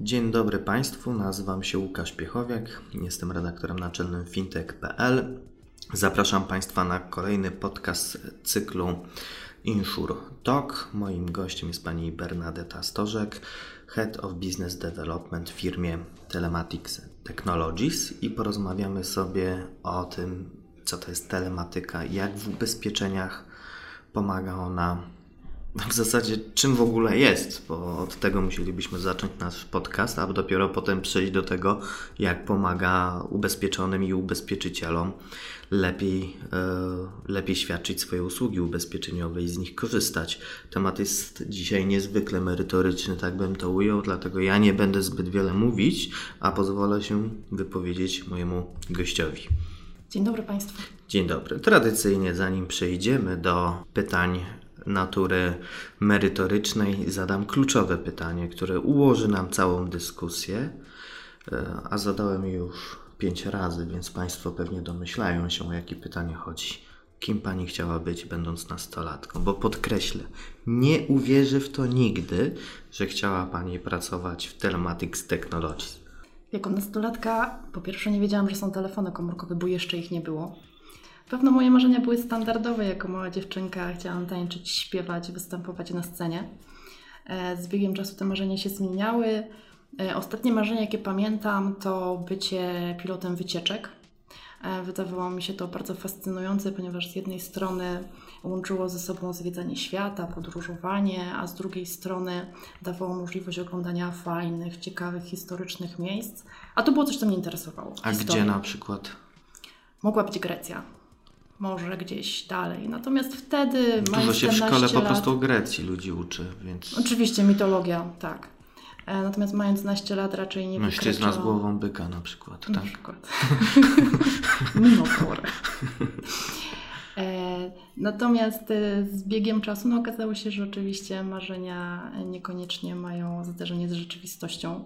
Dzień dobry Państwu, nazywam się Łukasz Piechowiak, jestem redaktorem naczelnym fintech.pl. Zapraszam Państwa na kolejny podcast cyklu Insure Talk. Moim gościem jest pani Bernadetta Stożek, Head of Business Development w firmie Telematics Technologies i porozmawiamy sobie o tym, co to jest telematyka, jak w ubezpieczeniach pomaga ona w zasadzie czym w ogóle jest, bo od tego musielibyśmy zacząć nasz podcast, a dopiero potem przejść do tego, jak pomaga ubezpieczonym i ubezpieczycielom lepiej, e, lepiej świadczyć swoje usługi ubezpieczeniowe i z nich korzystać. Temat jest dzisiaj niezwykle merytoryczny, tak bym to ujął, dlatego ja nie będę zbyt wiele mówić, a pozwolę się wypowiedzieć mojemu gościowi. Dzień dobry Państwu. Dzień dobry. Tradycyjnie, zanim przejdziemy do pytań natury merytorycznej, zadam kluczowe pytanie, które ułoży nam całą dyskusję, e, a zadałem już pięć razy, więc Państwo pewnie domyślają się, o jakie pytanie chodzi. Kim Pani chciała być, będąc nastolatką? Bo podkreślę, nie uwierzę w to nigdy, że chciała Pani pracować w Telematics Technologies. Jako nastolatka, po pierwsze, nie wiedziałam, że są telefony komórkowe, bo jeszcze ich nie było. Pewno moje marzenia były standardowe. Jako mała dziewczynka chciałam tańczyć, śpiewać, występować na scenie. E, z biegiem czasu te marzenia się zmieniały. E, ostatnie marzenie, jakie pamiętam, to bycie pilotem wycieczek. E, wydawało mi się to bardzo fascynujące, ponieważ z jednej strony łączyło ze sobą zwiedzanie świata, podróżowanie, a z drugiej strony dawało możliwość oglądania fajnych, ciekawych, historycznych miejsc. A to było coś, co mnie interesowało. A Historia. gdzie na przykład? Mogła być Grecja może gdzieś dalej. Natomiast wtedy. Dużo się w szkole po prostu o Grecji ludzi uczy, więc. Oczywiście, mitologia, tak. E, natomiast mając naście lat raczej nie Mężczyzna wykracza... z głową byka na przykład, tak? Na przykład. Mimo porę. E, natomiast e, z biegiem czasu no, okazało się, że oczywiście marzenia niekoniecznie mają zderzenie z rzeczywistością,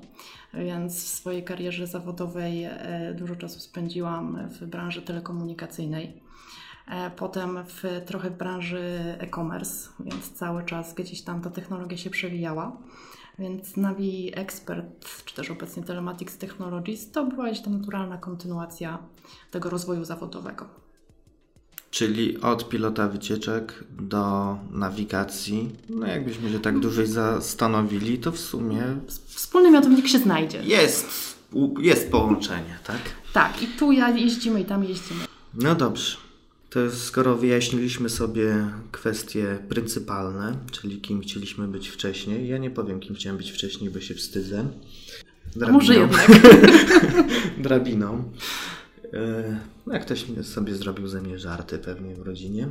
więc w swojej karierze zawodowej dużo czasu spędziłam w branży telekomunikacyjnej. E, potem w trochę w branży e-commerce, więc cały czas gdzieś tam ta technologia się przewijała. Więc Navi Expert, czy też obecnie Telematics Technologies, to była gdzieś tam naturalna kontynuacja tego rozwoju zawodowego. Czyli od pilota wycieczek do nawigacji, no jakbyśmy się tak dłużej zastanowili, to w sumie... Wspólny mianownik się znajdzie. Jest, jest połączenie, tak? Tak, i tu ja jeździmy i tam jeździmy. No dobrze. To skoro wyjaśniliśmy sobie kwestie pryncypalne, czyli kim chcieliśmy być wcześniej, ja nie powiem, kim chciałem być wcześniej, bo się wstydzę. Drabiną. może jednak. Drabiną. No jak ktoś sobie zrobił ze mnie żarty pewnie w rodzinie.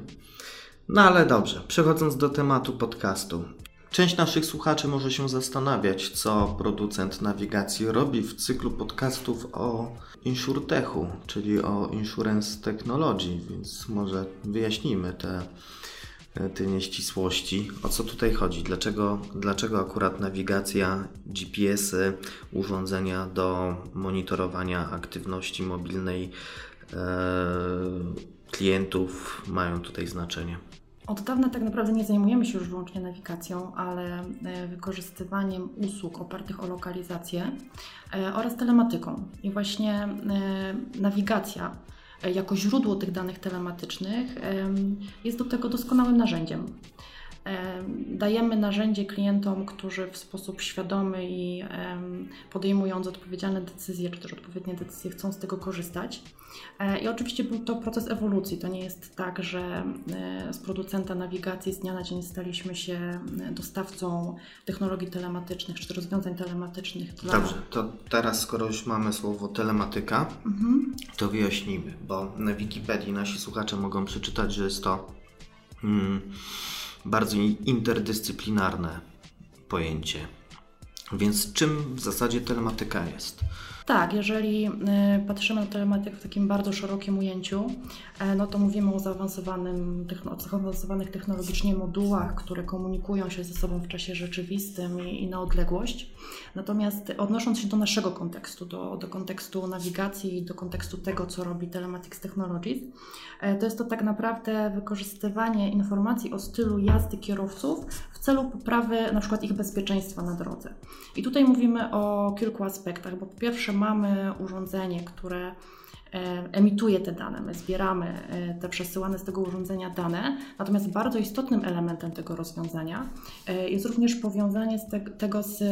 No ale dobrze, przechodząc do tematu podcastu. Część naszych słuchaczy może się zastanawiać, co producent nawigacji robi w cyklu podcastów o InsurTechu, czyli o Insurance Technology, więc może wyjaśnijmy te, te nieścisłości. O co tutaj chodzi? Dlaczego, dlaczego akurat nawigacja, GPS-y, urządzenia do monitorowania aktywności mobilnej e, klientów mają tutaj znaczenie? Od dawna tak naprawdę nie zajmujemy się już wyłącznie nawigacją, ale e, wykorzystywaniem usług opartych o lokalizację e, oraz telematyką. I właśnie e, nawigacja jako źródło tych danych telematycznych jest do tego doskonałym narzędziem. Dajemy narzędzie klientom, którzy w sposób świadomy i podejmując odpowiedzialne decyzje, czy też odpowiednie decyzje, chcą z tego korzystać. E, I oczywiście był to proces ewolucji. To nie jest tak, że e, z producenta nawigacji z dnia na dzień staliśmy się e, dostawcą technologii telematycznych czy rozwiązań telematycznych. Dla... Dobrze, to teraz skoro już mamy słowo telematyka, mhm. to wyjaśnijmy, bo na Wikipedii nasi słuchacze mogą przeczytać, że jest to. Hmm, bardzo interdyscyplinarne pojęcie. Więc czym w zasadzie telematyka jest? Tak, jeżeli y, patrzymy na telematykę w takim bardzo szerokim ujęciu, e, no to mówimy o zaawansowanym, o zaawansowanych technologicznie modułach, które komunikują się ze sobą w czasie rzeczywistym i, i na odległość. Natomiast odnosząc się do naszego kontekstu, do, do kontekstu nawigacji i do kontekstu tego, co robi Telematics Technologies, e, to jest to tak naprawdę wykorzystywanie informacji o stylu jazdy kierowców w celu poprawy na przykład ich bezpieczeństwa na drodze. I tutaj mówimy o kilku aspektach, bo po pierwsze mamy urządzenie, które e, emituje te dane, my zbieramy e, te przesyłane z tego urządzenia dane, natomiast bardzo istotnym elementem tego rozwiązania e, jest również powiązanie z te, tego z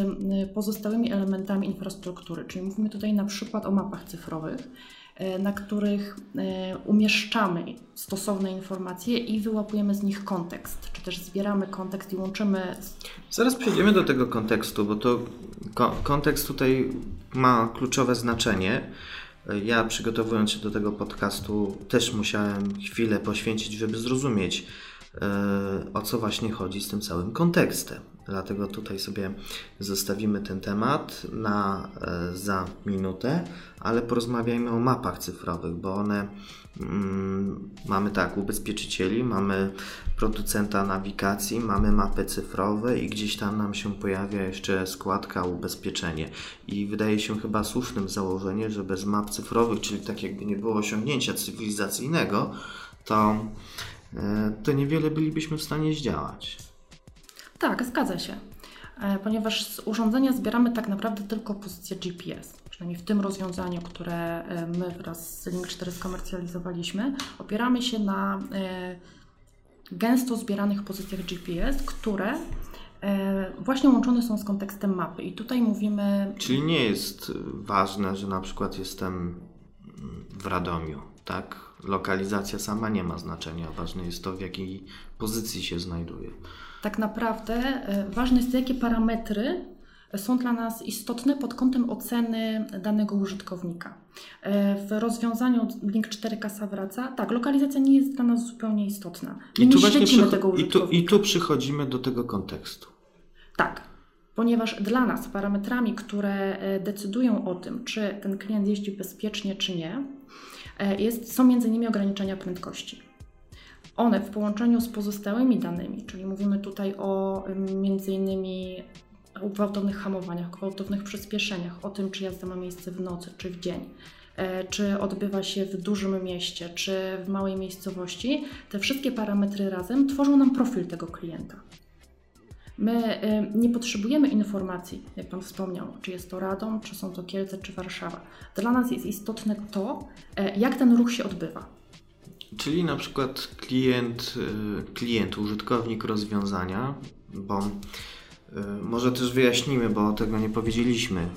pozostałymi elementami infrastruktury, czyli mówimy tutaj na przykład o mapach cyfrowych, na których umieszczamy stosowne informacje i wyłapujemy z nich kontekst, czy też zbieramy kontekst i łączymy. Zaraz przejdziemy do tego kontekstu, bo to kontekst tutaj ma kluczowe znaczenie. Ja przygotowując się do tego podcastu też musiałem chwilę poświęcić, żeby zrozumieć, e, o co właśnie chodzi z tym całym kontekstem. Dlatego tutaj sobie zostawimy ten temat na, e, za minutę, ale porozmawiajmy o mapach cyfrowych, bo one mm, mamy tak, ubezpieczycieli, mamy producenta nawigacji, mamy mapy cyfrowe i gdzieś tam nam się pojawia jeszcze składka ubezpieczenie. I wydaje się chyba słusznym założenie, że bez map cyfrowych, czyli tak jakby nie było osiągnięcia cywilizacyjnego, to, e, to niewiele bylibyśmy w stanie zdziałać. Tak, zgadza się. E, ponieważ z urządzenia zbieramy tak naprawdę tylko pozycję GPS. Przynajmniej w tym rozwiązaniu, które e, my wraz z Link 4 skomercjalizowaliśmy, opieramy się na e, gęsto zbieranych pozycjach GPS, które właśnie łączone są z kontekstem mapy. I tutaj mówimy. Czyli nie jest ważne, że na przykład jestem w Radomiu, tak? Lokalizacja sama nie ma znaczenia. Ważne jest to, w jakiej pozycji się znajduje tak naprawdę e, ważne jest jakie parametry są dla nas istotne pod kątem oceny danego użytkownika. E, w rozwiązaniu Link 4 kasa wraca, tak, lokalizacja nie jest dla nas zupełnie istotna. My I tu nie śledzimy tego użytkownika. I tu, I tu przychodzimy do tego kontekstu. Tak, ponieważ dla nas parametrami, które e, decydują o tym, czy ten klient jeździ bezpiecznie, czy nie, jest, są między innymi ograniczenia prędkości. One w połączeniu z pozostałymi danymi, czyli mówimy tutaj o między innymi gwałtownych hamowaniach, gwałtownych przyspieszeniach, o tym, czy jazda ma miejsce w nocy, czy w dzień, e, czy odbywa się w dużym mieście, czy w małej miejscowości, te wszystkie parametry razem tworzą nam profil tego klienta. My nie potrzebujemy informacji, jak Pan wspomniał, czy jest to Radom, czy są to Kielce, czy Warszawa. Dla nas jest istotne to, e, jak ten ruch się odbywa. Czyli na przykład klient, y, klient, użytkownik rozwiązania, bo y, może też wyjaśnimy, bo tego nie powiedzieliśmy.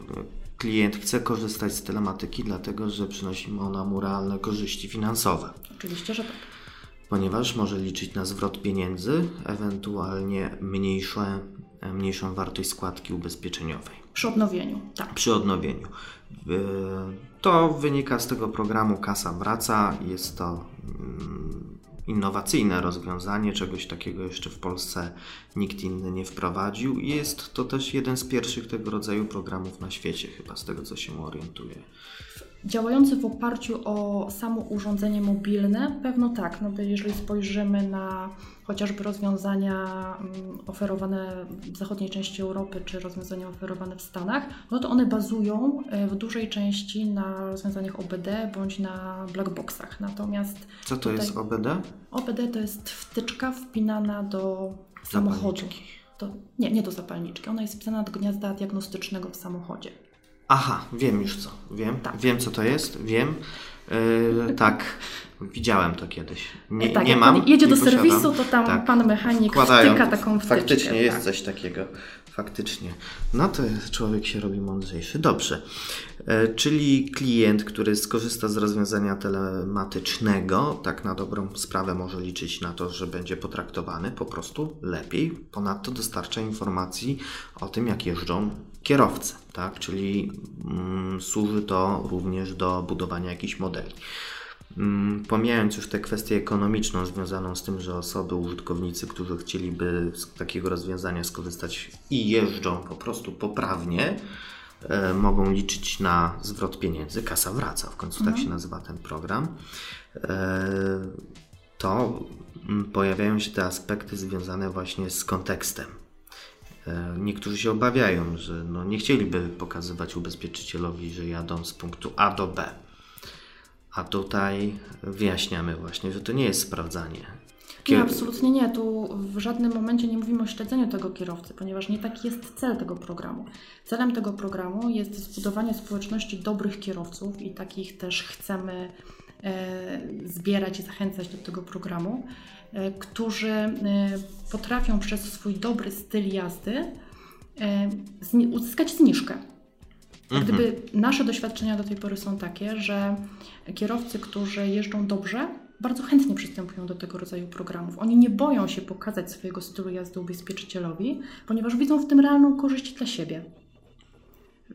Klient chce korzystać z telematyki, dlatego że przynosi mu ona mu realne korzyści finansowe. Oczywiście, że tak. Ponieważ może liczyć na zwrot pieniędzy, ewentualnie mniejsze, mniejszą wartość składki ubezpieczeniowej. Przy odnowieniu, tak. Przy odnowieniu. To wynika z tego programu Kasa Wraca. Jest to innowacyjne rozwiązanie, czegoś takiego jeszcze w Polsce nikt inny nie wprowadził. Jest to też jeden z pierwszych tego rodzaju programów na świecie, chyba z tego co się orientuję. Działający w oparciu o samo urządzenie mobilne? Pewno tak, no bo jeżeli spojrzymy na chociażby rozwiązania mm, oferowane w zachodniej części Europy, czy rozwiązania oferowane w Stanach, no to one bazują e, w dużej części na rozwiązaniach OBD bądź na blackboxach. Natomiast Co to jest OBD? OBD to jest wtyczka wpinana do samochodu. To, nie, nie do zapalniczki. Ona jest wpisana do gniazda diagnostycznego w samochodzie. Aha, wiem już co. Wiem, tak. wiem co to jest, wiem. Yy, tak, widziałem to kiedyś. Nie, tak, nie mam. Jedzie nie do posiadam. serwisu, to tam tak. pan mechanik Wkładają, wtyka taką wtyczkę. Faktycznie jest tak. coś takiego. Faktycznie. No to człowiek się robi mądrzejszy. Dobrze. E, czyli klient, który skorzysta z rozwiązania telematycznego, tak na dobrą sprawę może liczyć na to, że będzie potraktowany po prostu lepiej. Ponadto dostarcza informacji o tym, jak jeżdżą kierowcy, tak? czyli mm, służy to również do budowania jakichś modeli. Mm, pomijając już tę kwestię ekonomiczną związaną z tym, że osoby, użytkownicy, którzy chcieliby z takiego rozwiązania skorzystać i jeżdżą po prostu poprawnie, e, mogą liczyć na zwrot pieniędzy. Kasa wraca, w końcu tak się nazywa ten program. E, to mm, pojawiają się te aspekty związane właśnie z kontekstem. E, Niektórzy się obawiają, że no nie chcieliby pokazywać ubezpieczycielowi, że jadą z punktu A do B. A tutaj wyjaśniamy właśnie, że to nie jest sprawdzanie. Nie, Kier- absolutnie nie. Tu w żadnym momencie nie mówimy o śledzeniu tego kierowcy, ponieważ nie taki jest cel tego programu. Celem tego programu jest zbudowanie społeczności dobrych kierowców i takich też chcemy zbierać i zachęcać do tego programu, e, którzy e, potrafią przez swój dobry styl jazdy e, uzyskać zniżkę. Jak Gdyby nasze doświadczenia do tej pory są takie, że kierowcy, którzy jeżdżą dobrze, bardzo chętnie przystępują do tego rodzaju programów. Oni nie boją się pokazać swojego stylu jazdy ubezpieczycielowi, ponieważ widzą w tym realną korzyść dla siebie.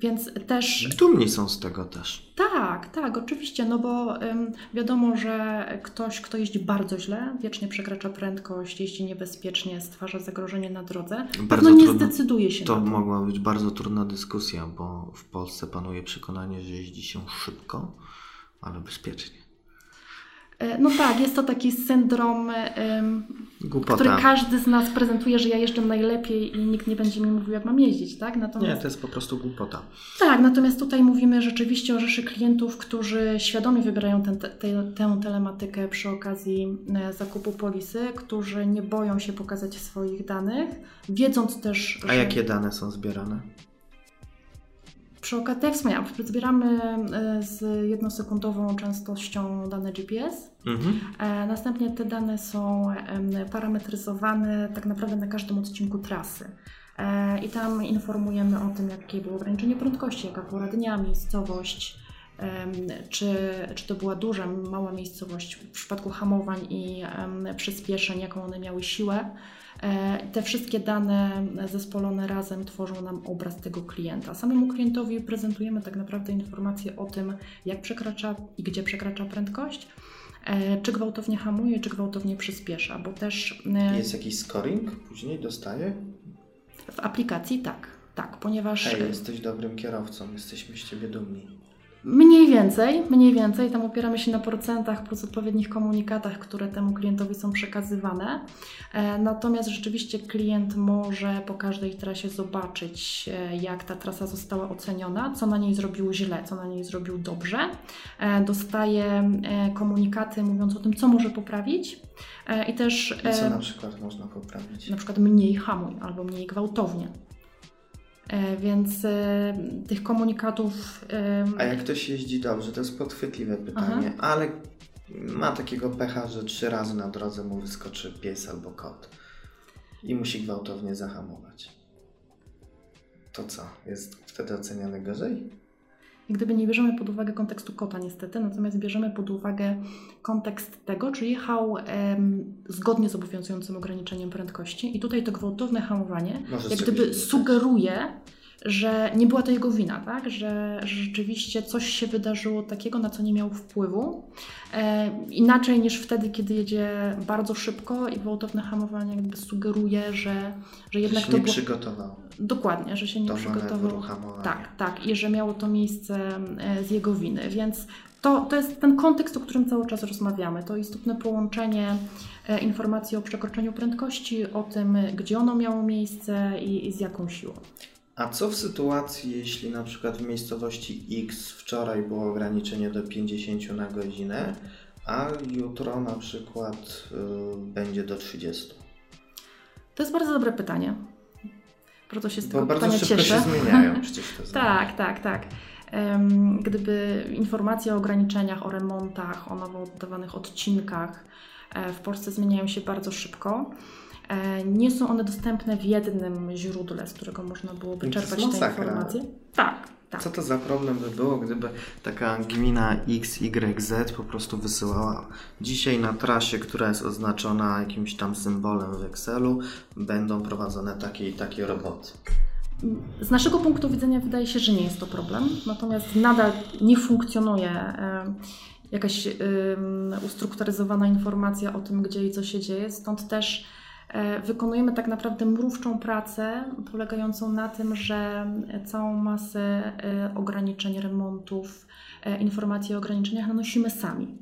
Więc też Dumni są z tego też. tak, tak, oczywiście, no bo ym, wiadomo, że ktoś, kto jeździ bardzo źle, wiecznie przekracza prędkość, jeździ niebezpiecznie, stwarza zagrożenie na drodze, Bardzo pewno nie trudno. zdecyduje się To na to. mogła być bardzo trudna dyskusja, bo w Polsce panuje przekonanie, że jeździ się szybko, ale bezpiecznie. E, No tak, jest to taki syndrom, Głupota. który każdy z nas prezentuje, że ja jeżdżę najlepiej i nikt nie będzie mi mówił, jak mam jeździć, tak? Nie, Natomiast, to jest po prostu głupota. Tak, natomiast tutaj mówimy rzeczywiście o rzeszy klientów, którzy świadomie wybierają ten, te, tę telematykę przy okazji e, zakupu polisy, którzy nie boją się pokazać swoich danych, wiedząc też, A że jakie dane są zbierane? Przy okazji, tak wspomniałam, zbieramy e, z jednosekundową częstością dane GPS, Mhm. E, Następnie te dane są parametryzowane tak naprawdę na każdym odcinku trasy. E, I tam informujemy o tym, jakie było ograniczenie prędkości, jaka pora dnia, miejscowość, czy, czy to była duża, mała miejscowość w przypadku hamowań i przyspieszeń, jaką one miały siłę. E, Te wszystkie dane zespolone razem tworzą nam obraz tego klienta. Samemu klientowi prezentujemy tak naprawdę informacje o tym, jak przekracza i gdzie przekracza prędkość, e, czy gwałtownie hamuje, czy gwałtownie przyspiesza, bo też e, Jest jakiś scoring? Później dostaje? w aplikacji tak, tak, ponieważ Hej, jesteś dobrym kierowcą, jesteśmy z ciebie dumni. Mniej więcej, mniej więcej, tam opieramy się na procentach plus odpowiednich komunikatach, które temu klientowi są przekazywane. E, Natomiast rzeczywiście klient może po każdej trasie zobaczyć, e, jak ta trasa została oceniona, co na niej zrobił źle, co na niej zrobił dobrze. E, Dostaje komunikaty mówiąc o tym, co może poprawić i też I co na przykład można poprawić? na przykład mniej hamuj albo mniej gwałtownie. E, Więc e, tych komunikatów. A jak ktoś jeździ dobrze, to jest podchwytliwe pytanie, ale ma takiego pecha, że trzy razy na drodze mu wyskoczy pies albo kot i musi gwałtownie zahamować. To co? Jest wtedy oceniany gorzej? Jak gdyby nie bierzemy pod uwagę kontekstu kota niestety, natomiast bierzemy pod uwagę kontekst tego, czy jechał em, zgodnie z obowiązującym ograniczeniem prędkości. I tutaj to gwałtowne hamowanie Może jak gdyby sugeruje, że nie była to jego wina, tak? że, że rzeczywiście coś się wydarzyło takiego, na co nie miał wpływu. E, inaczej niż wtedy, kiedy jedzie bardzo szybko i gwałtowne hamowanie jakby sugeruje, że, że jednak się to nie było... przygotował Dokładnie, że się nie manewru przygotował. Tak, tak. I że miało to miejsce e, z jego winy. Więc to, to jest ten kontekst, o którym cały czas rozmawiamy. To istotne połączenie e, informacji o przekroczeniu prędkości, o tym, gdzie ono miało miejsce i, i z jaką siłą. A co w sytuacji, jeśli na przykład w miejscowości X wczoraj było ograniczenie do 50 na godzinę, a jutro na przykład y, będzie do 30? To jest bardzo dobre pytanie. Bardzo się z Bo tego bardzo pytania szybko cieszę. się zmieniają przecież te. Tak, tak, tak. Gdyby informacje o ograniczeniach, o remontach, o nowo oddawanych odcinkach e, w Polsce zmieniają się bardzo szybko, nie są one dostępne w jednym źródle, z którego można byłoby No to jest czerpać te informacje. Tak, tak. Co to za problem by było, gdyby taka gmina XYZ po prostu wysyłała dzisiaj na trasie, która jest oznaczona jakimś tam symbolem w Excelu, będą prowadzone takie i takie roboty. Z naszego punktu widzenia wydaje się, że nie jest to problem, natomiast nadal nie funkcjonuje e, jakaś ustrukturyzowana informacja o tym, gdzie i co się dzieje. Stąd też e, wykonujemy tak naprawdę mrówczą pracę, polegającą na tym, że całą masę e, ograniczeń, remontów, e, informacji o ograniczeniach nanosimy sami.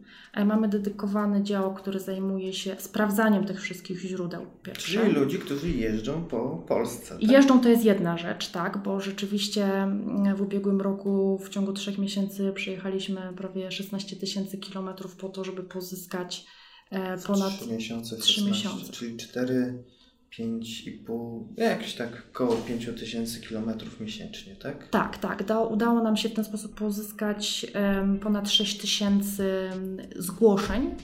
Mamy dedykowany dział, który zajmuje się sprawdzaniem tych wszystkich źródeł. Czyli ludzi, którzy jeżdżą po Polsce. Tak? Jeżdżą to jest jedna rzecz, tak, bo rzeczywiście mm, w ubiegłym roku w ciągu trzech miesięcy przejechaliśmy prawie 16 tysięcy kilometrów po to, żeby pozyskać e, ponad 3 miesiące, 3 miesiące. czyli 4 5,5, jakieś tak około 5 tysięcy kilometrów miesięcznie, tak? Tak, tak. Da, udało nam się w ten sposób pozyskać um, ponad 6 tysięcy zgłoszeń.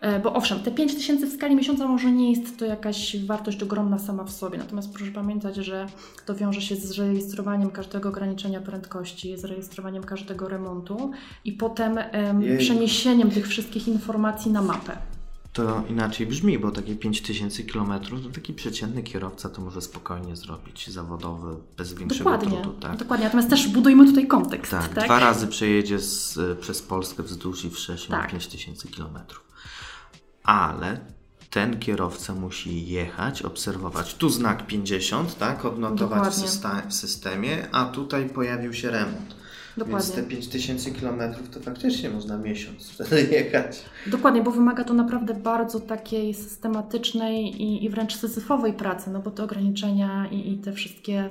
E, bo owszem, te 5 tysięcy w skali miesiąca może nie jest to jakaś wartość ogromna sama w sobie, natomiast proszę pamiętać, że to wiąże się z rejestrowaniem każdego ograniczenia prędkości, z rejestrowaniem każdego remontu i potem um, przeniesieniem tych wszystkich informacji na mapę to inaczej brzmi, bo takie 5000 km to taki przeciętny kierowca to może spokojnie zrobić, zawodowy, bez większego dokładnie, trudu. Tak? Dokładnie, natomiast też budujmy tutaj kontekst. Tak, tak? dwa razy przejedzie z, przez Polskę wzdłuż i wszerz tak. 5000 km. Ale ten kierowca musi jechać, obserwować. Tu znak 50, tak, odnotować w systemie, a tutaj pojawił się remont. Dokładnie. Więc te 5000 km to faktycznie można miesiąc wtedy jechać. Dokładnie, bo wymaga to naprawdę bardzo takiej systematycznej i, i wręcz syzyfowej pracy, no bo te ograniczenia i, i te wszystkie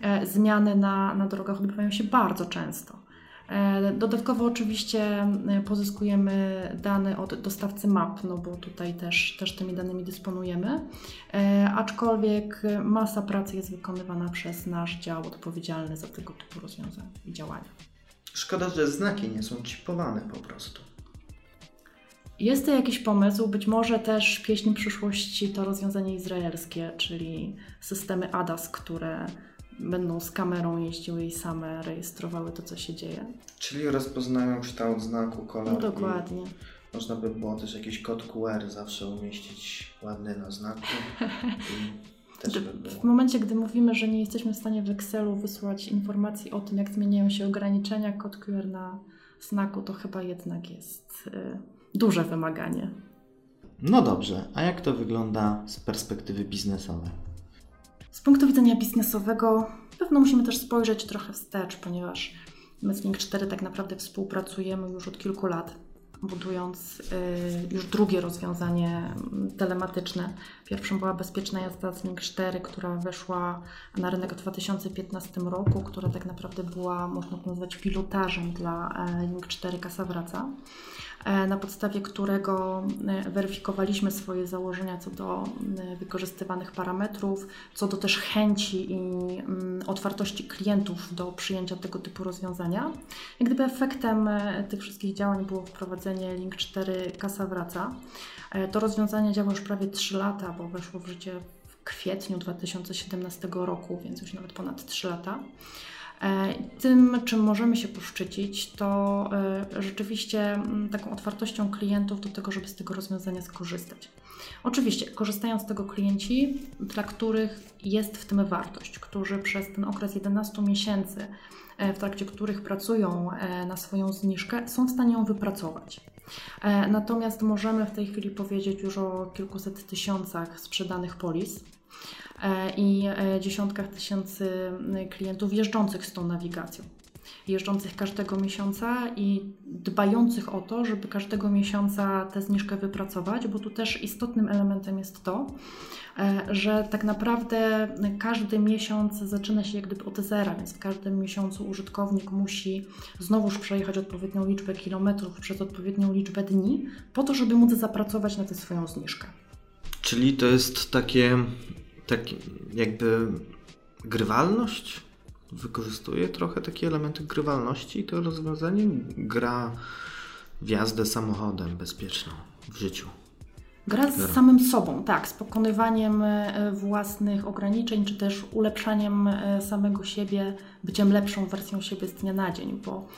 e, zmiany na, na drogach odbywają się bardzo często. E, dodatkowo oczywiście e, pozyskujemy dane od dostawcy map, no bo tutaj też, też tymi danymi dysponujemy, e, aczkolwiek masa pracy jest wykonywana przez nasz dział odpowiedzialny za tego typu rozwiązania i działania. Szkoda, że znaki nie są chipowane po prostu. Jest to jakiś pomysł, być może też pieśń przyszłości to rozwiązanie izraelskie, czyli systemy ADAS, które będą z kamerą jeździły i same rejestrowały to, co się dzieje. Czyli rozpoznają kształt znaku, kolor. No, dokładnie. Można by było też jakiś kod QR zawsze umieścić ładny na znaku. By w momencie, gdy mówimy, że nie jesteśmy w stanie w Excelu wysłać informacji o tym, jak zmieniają się ograniczenia, kod QR na znaku, to chyba jednak jest y, duże wymaganie. No dobrze, a jak to wygląda z perspektywy biznesowej? Z punktu widzenia biznesowego pewno musimy też spojrzeć trochę wstecz, ponieważ my z Link 4 tak naprawdę współpracujemy już od kilku lat, budując y, już drugie rozwiązanie telematyczne. Pierwszym była bezpieczna jazda z Link 4, która weszła na rynek w 2015 roku, która tak naprawdę była, można to nazwać, pilotażem dla e, Link 4 Kasa Wraca. E, na podstawie którego e, weryfikowaliśmy swoje założenia co do e, wykorzystywanych parametrów, co do też chęci i mm, otwartości klientów do przyjęcia tego typu rozwiązania. Jak gdyby efektem tych wszystkich działań było wprowadzenie Link 4 Kasa Wraca. To rozwiązanie działa już prawie 3 lata, bo weszło w życie w kwietniu 2017 roku, więc już nawet ponad 3 lata. E, tym, czym możemy się poszczycić, to e, rzeczywiście mm, taką otwartością klientów do tego, żeby z tego rozwiązania skorzystać. Oczywiście, korzystają z tego klienci, dla których jest w tym wartość, którzy przez ten okres 11 miesięcy, e, w trakcie których pracują na swoją zniżkę, są w stanie ją wypracować. Natomiast możemy w tej chwili powiedzieć już o kilkuset tysiącach sprzedanych polis, i e, dziesiątkach tysięcy klientów jeżdżących z tą nawigacją. Jeżdżących każdego miesiąca i dbających o to, żeby każdego miesiąca tę zniżkę wypracować, bo tu też istotnym elementem jest to, e, że tak naprawdę każdy miesiąc zaczyna się jak gdyby od zera, więc w każdym miesiącu użytkownik musi znowuż przejechać odpowiednią liczbę kilometrów przez odpowiednią liczbę dni, po to, żeby móc zapracować na tę swoją zniżkę. Czyli to jest takie tak jakby grywalność wykorzystuje trochę takie elementy grywalności to rozwiązanie gra w jazdę samochodem bezpieczną w życiu. Gra z samym sobą, tak, z pokonywaniem e, własnych ograniczeń, czy też ulepszaniem e, samego siebie, byciem lepszą wersją siebie z dnia na dzień, bo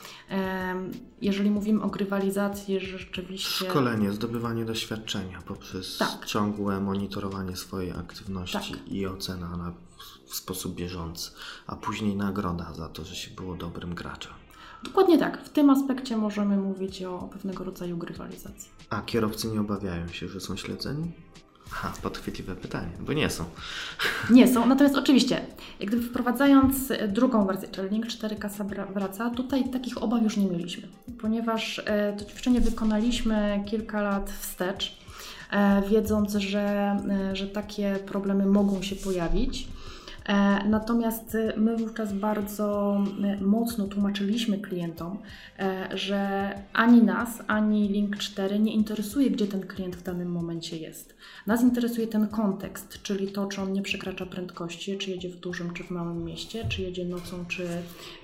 jeżeli mówimy o grywalizacji, rzeczywiście. Szkolenie, zdobywanie doświadczenia poprzez tak. ciągłe monitorowanie swojej aktywności tak. i ocena na, w sposób bieżący, a później nagroda za to, że się było dobrym graczem. Dokładnie tak. W tym aspekcie możemy mówić o pewnego rodzaju grywalizacji. A kierowcy nie obawiają się, że są śledzeni? Aha, podchwytliwe pytanie, bo nie są. Nie są, natomiast oczywiście, jak gdyby wprowadzając drugą wersję, czyli Link 4 kasa wraca, tutaj takich obaw już nie mieliśmy, ponieważ e, to ćwiczenie wykonaliśmy kilka lat wstecz, e, wiedząc, że, e, że takie problemy mogą się pojawić. E, natomiast y, my wówczas bardzo y, mocno tłumaczyliśmy klientom, e, że ani nas, ani Link 4 nie interesuje, gdzie ten klient w danym momencie jest. Nas interesuje ten kontekst, czyli to, czy on nie przekracza prędkości, czy jedzie w dużym, czy w małym mieście, czy jedzie nocą, czy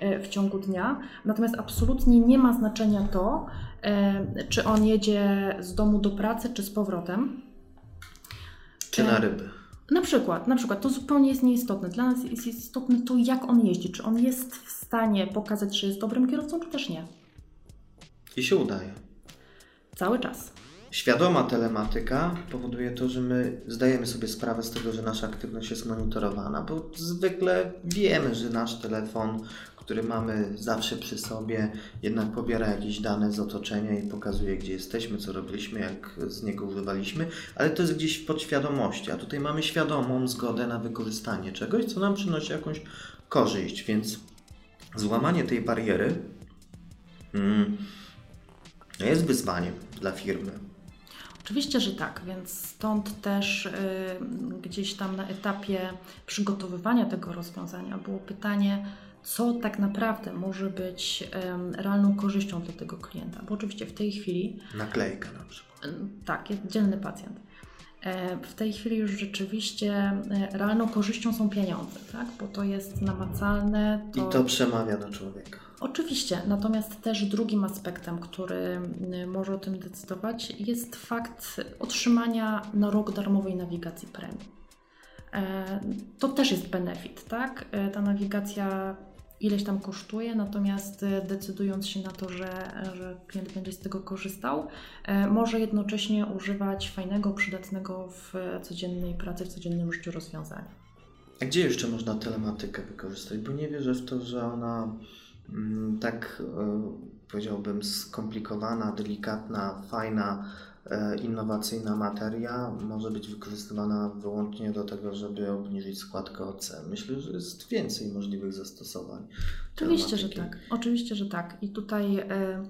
e, w ciągu dnia. Natomiast absolutnie nie ma znaczenia to, czy on jedzie z domu do pracy, czy z powrotem. Czy na ryby. Na przykład, na przykład, to zupełnie jest nieistotne. Dla nas jest istotne to, jak on jeździ. Czy on jest w stanie pokazać, że jest dobrym kierowcą, czy też nie. I się udaje. Cały czas. Świadoma telematyka powoduje to, że my zdajemy sobie sprawę z tego, że nasza aktywność jest monitorowana, bo zwykle wiemy, że nasz telefon który mamy zawsze przy sobie, jednak pobiera jakieś dane z otoczenia i pokazuje, gdzie jesteśmy, co robiliśmy, jak z niego używaliśmy, ale to jest gdzieś w podświadomości, a tutaj mamy świadomą zgodę na wykorzystanie czegoś, co nam przynosi jakąś korzyść, więc złamanie tej bariery mm, jest wyzwaniem dla firmy. Oczywiście, że tak, więc stąd też y, gdzieś tam na etapie przygotowywania tego rozwiązania było pytanie, co tak naprawdę może być realną korzyścią dla tego klienta. Bo oczywiście w tej chwili. Naklejka na przykład. Tak, jest dzielny pacjent. E, w tej chwili już rzeczywiście e, realną korzyścią są pieniądze, tak? bo to jest namacalne. To... I to przemawia do człowieka. Oczywiście, natomiast też drugim aspektem, który może o tym decydować, jest fakt otrzymania na rok darmowej nawigacji premium. E, to też jest benefit, tak? Ta nawigacja ileś tam kosztuje, natomiast e, decydując się na to, że, że klient będzie z tego korzystał, e, może jednocześnie używać fajnego, przydatnego w codziennej pracy, w codziennym życiu rozwiązania. A gdzie jeszcze można telematykę wykorzystać? Bo nie wierzę w to, że ona mm, tak e, powiedziałbym skomplikowana, delikatna, fajna, innowacyjna materia może być wykorzystywana wyłącznie do tego, żeby obniżyć składkę OC. Myślę, że jest więcej możliwych zastosowań. Oczywiście, że tak. Oczywiście, że tak. I tutaj e,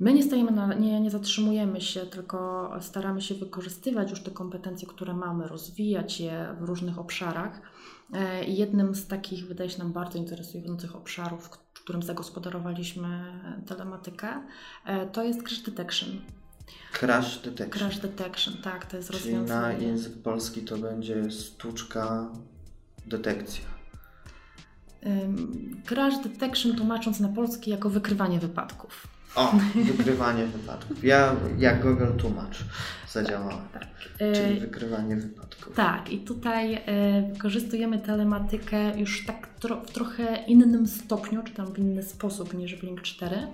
my nie stajemy, na, nie, nie zatrzymujemy się, tylko staramy się wykorzystywać już te kompetencje, które mamy, rozwijać je w różnych obszarach. E, jednym z takich, wydaje się nam, bardzo interesujących obszarów, w którym zagospodarowaliśmy telematykę, to jest crash detection. Crash Detection. Crash Detection, tak, to jest Czyli na język polski to będzie sztuczka detekcja. Crash Detection tłumacząc na polski jako wykrywanie wypadków. O, wykrywanie wypadków. Ja jak Google tłumacz zadziałałem. Tak, tak. Czyli e, wykrywanie wypadków. Tak, i tutaj e, wykorzystujemy telematykę już tak w trochę innym stopniu, czy tam w inny sposób niż w Link 4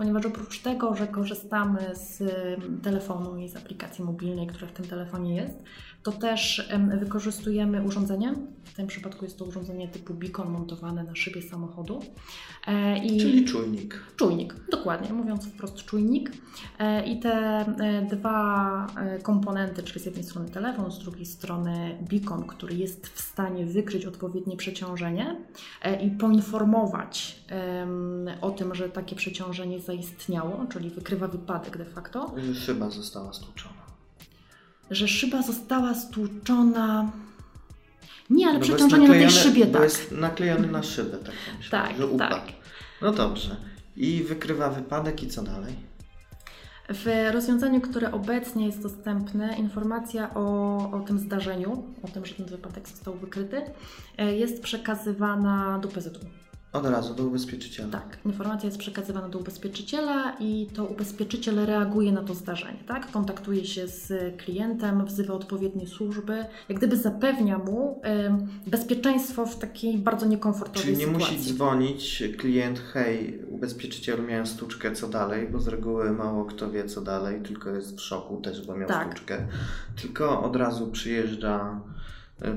ponieważ oprócz tego, że korzystamy z telefonu i z aplikacji mobilnej, która w tym telefonie jest, to też wykorzystujemy urządzenie. W tym przypadku jest to urządzenie typu beacon montowane na szybie samochodu. E, I Czyli czujnik. Czujnik, dokładnie, mówiąc wprost czujnik. E, I te e, dwa komponenty, czyli z jednej strony telefon, z drugiej strony beacon, który jest w stanie wykryć odpowiednie przeciążenie i poinformować o tym, że takie przeciążenie zaistniało, czyli wykrywa wypadek de facto. Szyba została stłuczona że szyba została stłuczona. Nie, ale no przeciążenie na tej szybie, tak. jest naklejony na szybę, tak myślę, tak, że upadł. Tak. No dobrze. I wykrywa wypadek i co dalej? W rozwiązaniu, które obecnie jest dostępne, informacja o, o tym zdarzeniu, o tym, że ten wypadek został wykryty, e, jest przekazywana do PZU. Od razu do ubezpieczyciela. Tak, informacja jest przekazywana do ubezpieczyciela i to ubezpieczyciel reaguje na to zdarzenie, tak? Kontaktuje się z klientem, wzywa odpowiednie służby, jak gdyby zapewnia mu y, bezpieczeństwo w takiej bardzo niekomfortowej Czyli nie sytuacji. musi dzwonić klient, hej, ubezpieczycielu miałem stłuczkę, co dalej, bo z reguły mało kto wie co dalej, tylko jest w szoku też, bo miał tak. stłuczkę. Tylko od razu przyjeżdża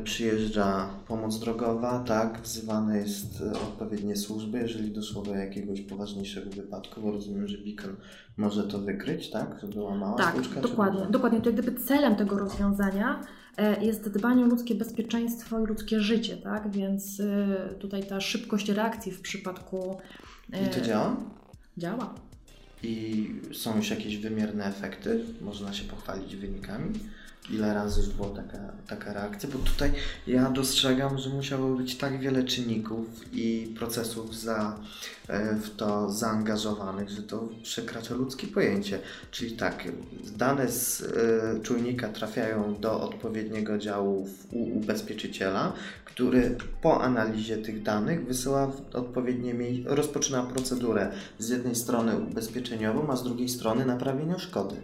przyjeżdża pomoc drogowa, tak, wzywane jest e, odpowiednie służby, jeżeli doszło do jakiegoś poważniejszego wypadku, bo rozumiem, że beacon może to wykryć, tak, że była mała Tak, stłuczka, dokładnie. duża? Dokładnie. To jak gdyby celem tego rozwiązania e, jest dbanie o ludzkie bezpieczeństwo i ludzkie życie, tak? Więc e, tutaj ta szybkość reakcji w przypadku e, I to działa? działa. I są już jakieś wymierne efekty? Można się pochwalić wynikami? Ile razy już była taka, taka reakcja? Bo tutaj ja dostrzegam, że musiało być tak wiele czynników i procesów za, e, w to zaangażowanych, że to przekracza ludzkie pojęcie. Czyli tak, dane z e, czujnika trafiają do odpowiedniego działu u ubezpieczyciela, który po analizie tych danych wysyła w odpowiednie miejsce, rozpoczyna procedurę z jednej strony ubezpieczeniową, a z drugiej strony naprawienia szkody.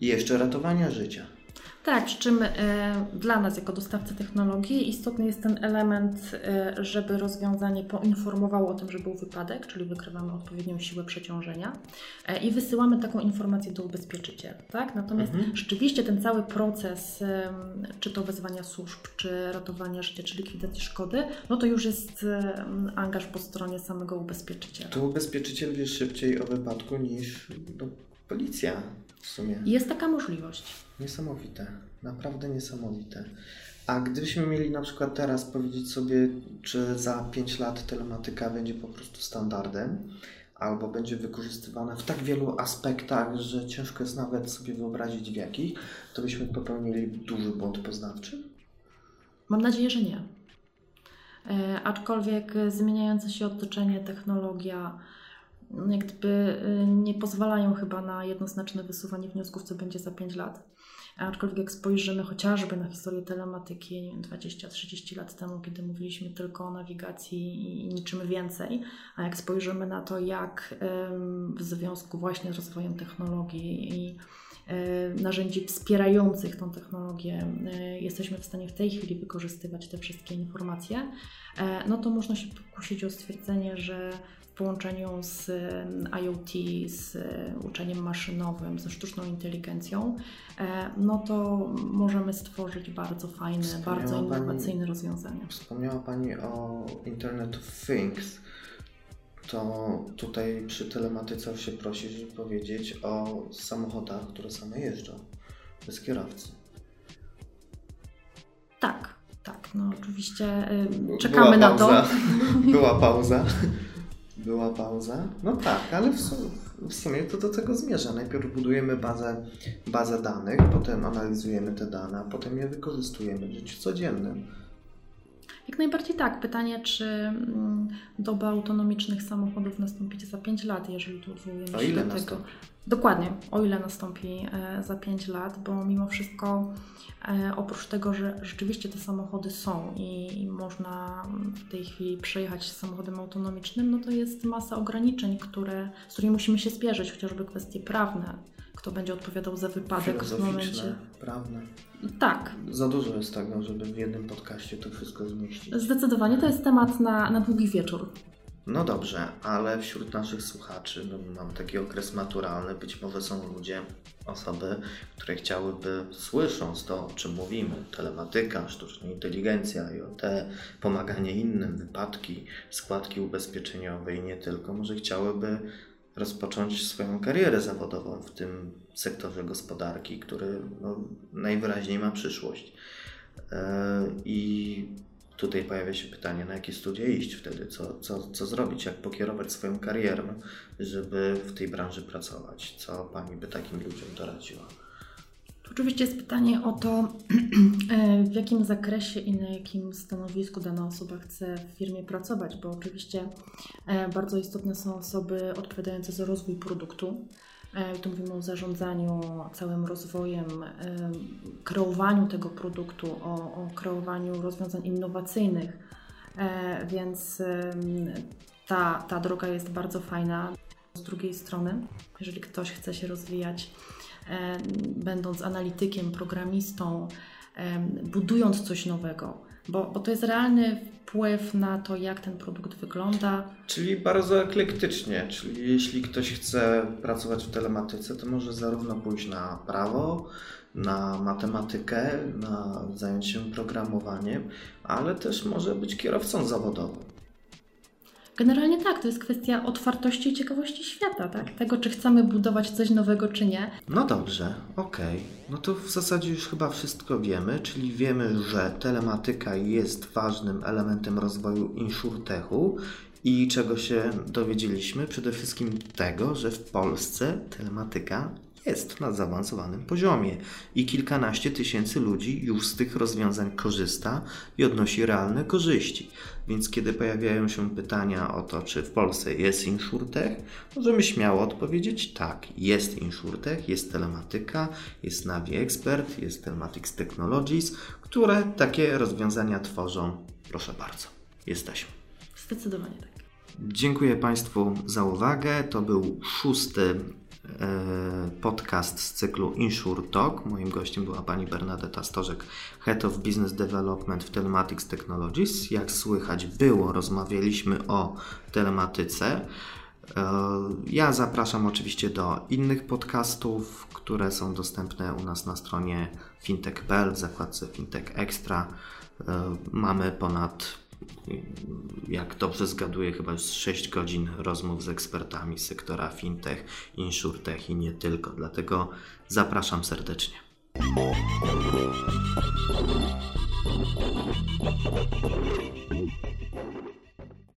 I jeszcze ratowania życia. Tak, przy czym e, dla nas jako dostawcy technologii istotny jest ten element, e, żeby rozwiązanie poinformowało o tym, że był wypadek, czyli wykrywamy odpowiednią siłę przeciążenia e, i wysyłamy taką informację do ubezpieczyciela. Tak? Natomiast Mhm. rzeczywiście ten cały proces, czy to wezwania służb, czy ratowania życia, czy likwidacji szkody, no to już jest angaż po stronie samego ubezpieczyciela. Tu ubezpieczyciel wie szybciej o wypadku niż no, policja w sumie. Jest taka możliwość. Niesamowite, naprawdę niesamowite. A gdybyśmy mieli na przykład teraz powiedzieć sobie, czy za 5 lat telematyka będzie po prostu standardem, albo będzie wykorzystywana w tak wielu aspektach, że ciężko jest nawet sobie wyobrazić w jakich, to byśmy popełnili duży błąd poznawczy? Mam nadzieję, że nie. E, aczkolwiek zmieniające się otoczenie, technologia, jak gdyby e, nie pozwalają chyba na jednoznaczne wysuwanie wniosków, co będzie za 5 lat. Aczkolwiek jak spojrzymy chociażby na historię telematyki nie wiem, 20-30 lat temu, kiedy mówiliśmy tylko o nawigacji i niczym więcej, a jak spojrzymy na to, jak w związku właśnie z rozwojem technologii i e, narzędzi wspierających tą technologię e, jesteśmy w stanie w tej chwili wykorzystywać te wszystkie informacje, e, no to można się pokusić o stwierdzenie, że połączeniu z IoT, z uczeniem maszynowym, ze sztuczną inteligencją, e, no to możemy stworzyć bardzo fajne, Wspomniała bardzo Pani- innowacyjne rozwiązania. Wspomniała Pani o Internet of Things. To tutaj przy telematyce się prosi, żeby powiedzieć o samochodach, które same jeżdżą, bez kierowcy. Tak, tak, no oczywiście czekamy na to. pauza. Była pauza. Była pauza. No tak, ale w sumie, w sumie to do tego zmierza. Najpierw budujemy bazę, bazę danych, potem analizujemy te dane, a potem je wykorzystujemy w życiu codziennym. Jak najbardziej tak. Pytanie, czy mm, doba autonomicznych samochodów nastąpi za 5 lat, jeżeli tu odwołujemy O się ile do tego. Dokładnie, o ile nastąpi e, za 5 lat, bo mimo wszystko e, oprócz tego, że rzeczywiście te samochody są i, i można w tej chwili przejechać samochodem autonomicznym, no to jest masa ograniczeń, które, z którymi musimy się spierzyć, chociażby kwestie prawne. Kto będzie odpowiadał za wypadek w momencie. Prawne. Tak, Za dużo jest tego, żeby w jednym podcaście to wszystko zmieścić. zdecydowanie to jest temat na, na długi wieczór. No dobrze, ale wśród naszych słuchaczy, no mam taki okres maturalny, być może są ludzie, osoby, które chciałyby, słysząc to, o czym mówimy, telematyka, sztuczna inteligencja, IoT, pomaganie innym, wypadki, składki ubezpieczeniowe i nie tylko, może chciałyby rozpocząć swoją karierę zawodową w tym sektorze gospodarki, który no, najwyraźniej ma przyszłość. E, I tutaj pojawia się pytanie, na jakie studia iść wtedy, co, co, co zrobić, jak pokierować swoją karierę, żeby w tej branży pracować. Co Pani by takim ludziom doradziła? Oczywiście jest pytanie o to, e, w jakim zakresie i na jakim stanowisku dana osoba chce w firmie pracować, bo oczywiście e, bardzo istotne są osoby odpowiadające za rozwój produktu. E, Tu mówimy o zarządzaniu całym rozwojem, kreowaniu tego produktu, o, o kreowaniu rozwiązań innowacyjnych, więc ta, ta droga jest bardzo fajna. Z drugiej strony, jeżeli ktoś chce się rozwijać, będąc analitykiem, programistą, budując coś nowego, bo, bo to jest realny wpływ na to, jak ten produkt wygląda. Czyli bardzo eklektycznie, czyli jeśli ktoś chce pracować w telematyce, to może zarówno pójść na prawo, na matematykę, na zająć się programowaniem, ale też może być kierowcą zawodowym. Generalnie tak, to jest kwestia otwartości i ciekawości świata, tak? Tego, czy chcemy budować coś nowego, czy nie. No dobrze, okej. No to w zasadzie już chyba wszystko wiemy, czyli wiemy, że telematyka jest ważnym elementem rozwoju insurtechu i czego się dowiedzieliśmy? Przede wszystkim tego, że w Polsce telematyka jest na zaawansowanym poziomie i kilkanaście tysięcy ludzi już z tych rozwiązań korzysta i odnosi realne korzyści. Więc kiedy pojawiają się pytania o to, czy w Polsce jest InsurTech, możemy śmiało odpowiedzieć tak, jest InsurTech, jest telematyka, jest Navi Expert, jest Telematics Technologies, które takie rozwiązania tworzą. Proszę bardzo, jesteśmy. Zdecydowanie tak. Dziękuję Państwu za uwagę. To był szósty podcast z cyklu Insure Talk. Moim gościem była pani Bernadetta Stożek, Head of Business Development w Telematics Technologies. Jak słychać było, rozmawialiśmy o telematyce. E, Ja zapraszam oczywiście do innych podcastów, które są dostępne u nas na stronie fintech.pl w zakładce Fintech Extra. E, Mamy ponad jak dobrze zgaduję, chyba już 6 godzin rozmów z ekspertami z sektora fintech, insurtech i nie tylko. Dlatego zapraszam serdecznie.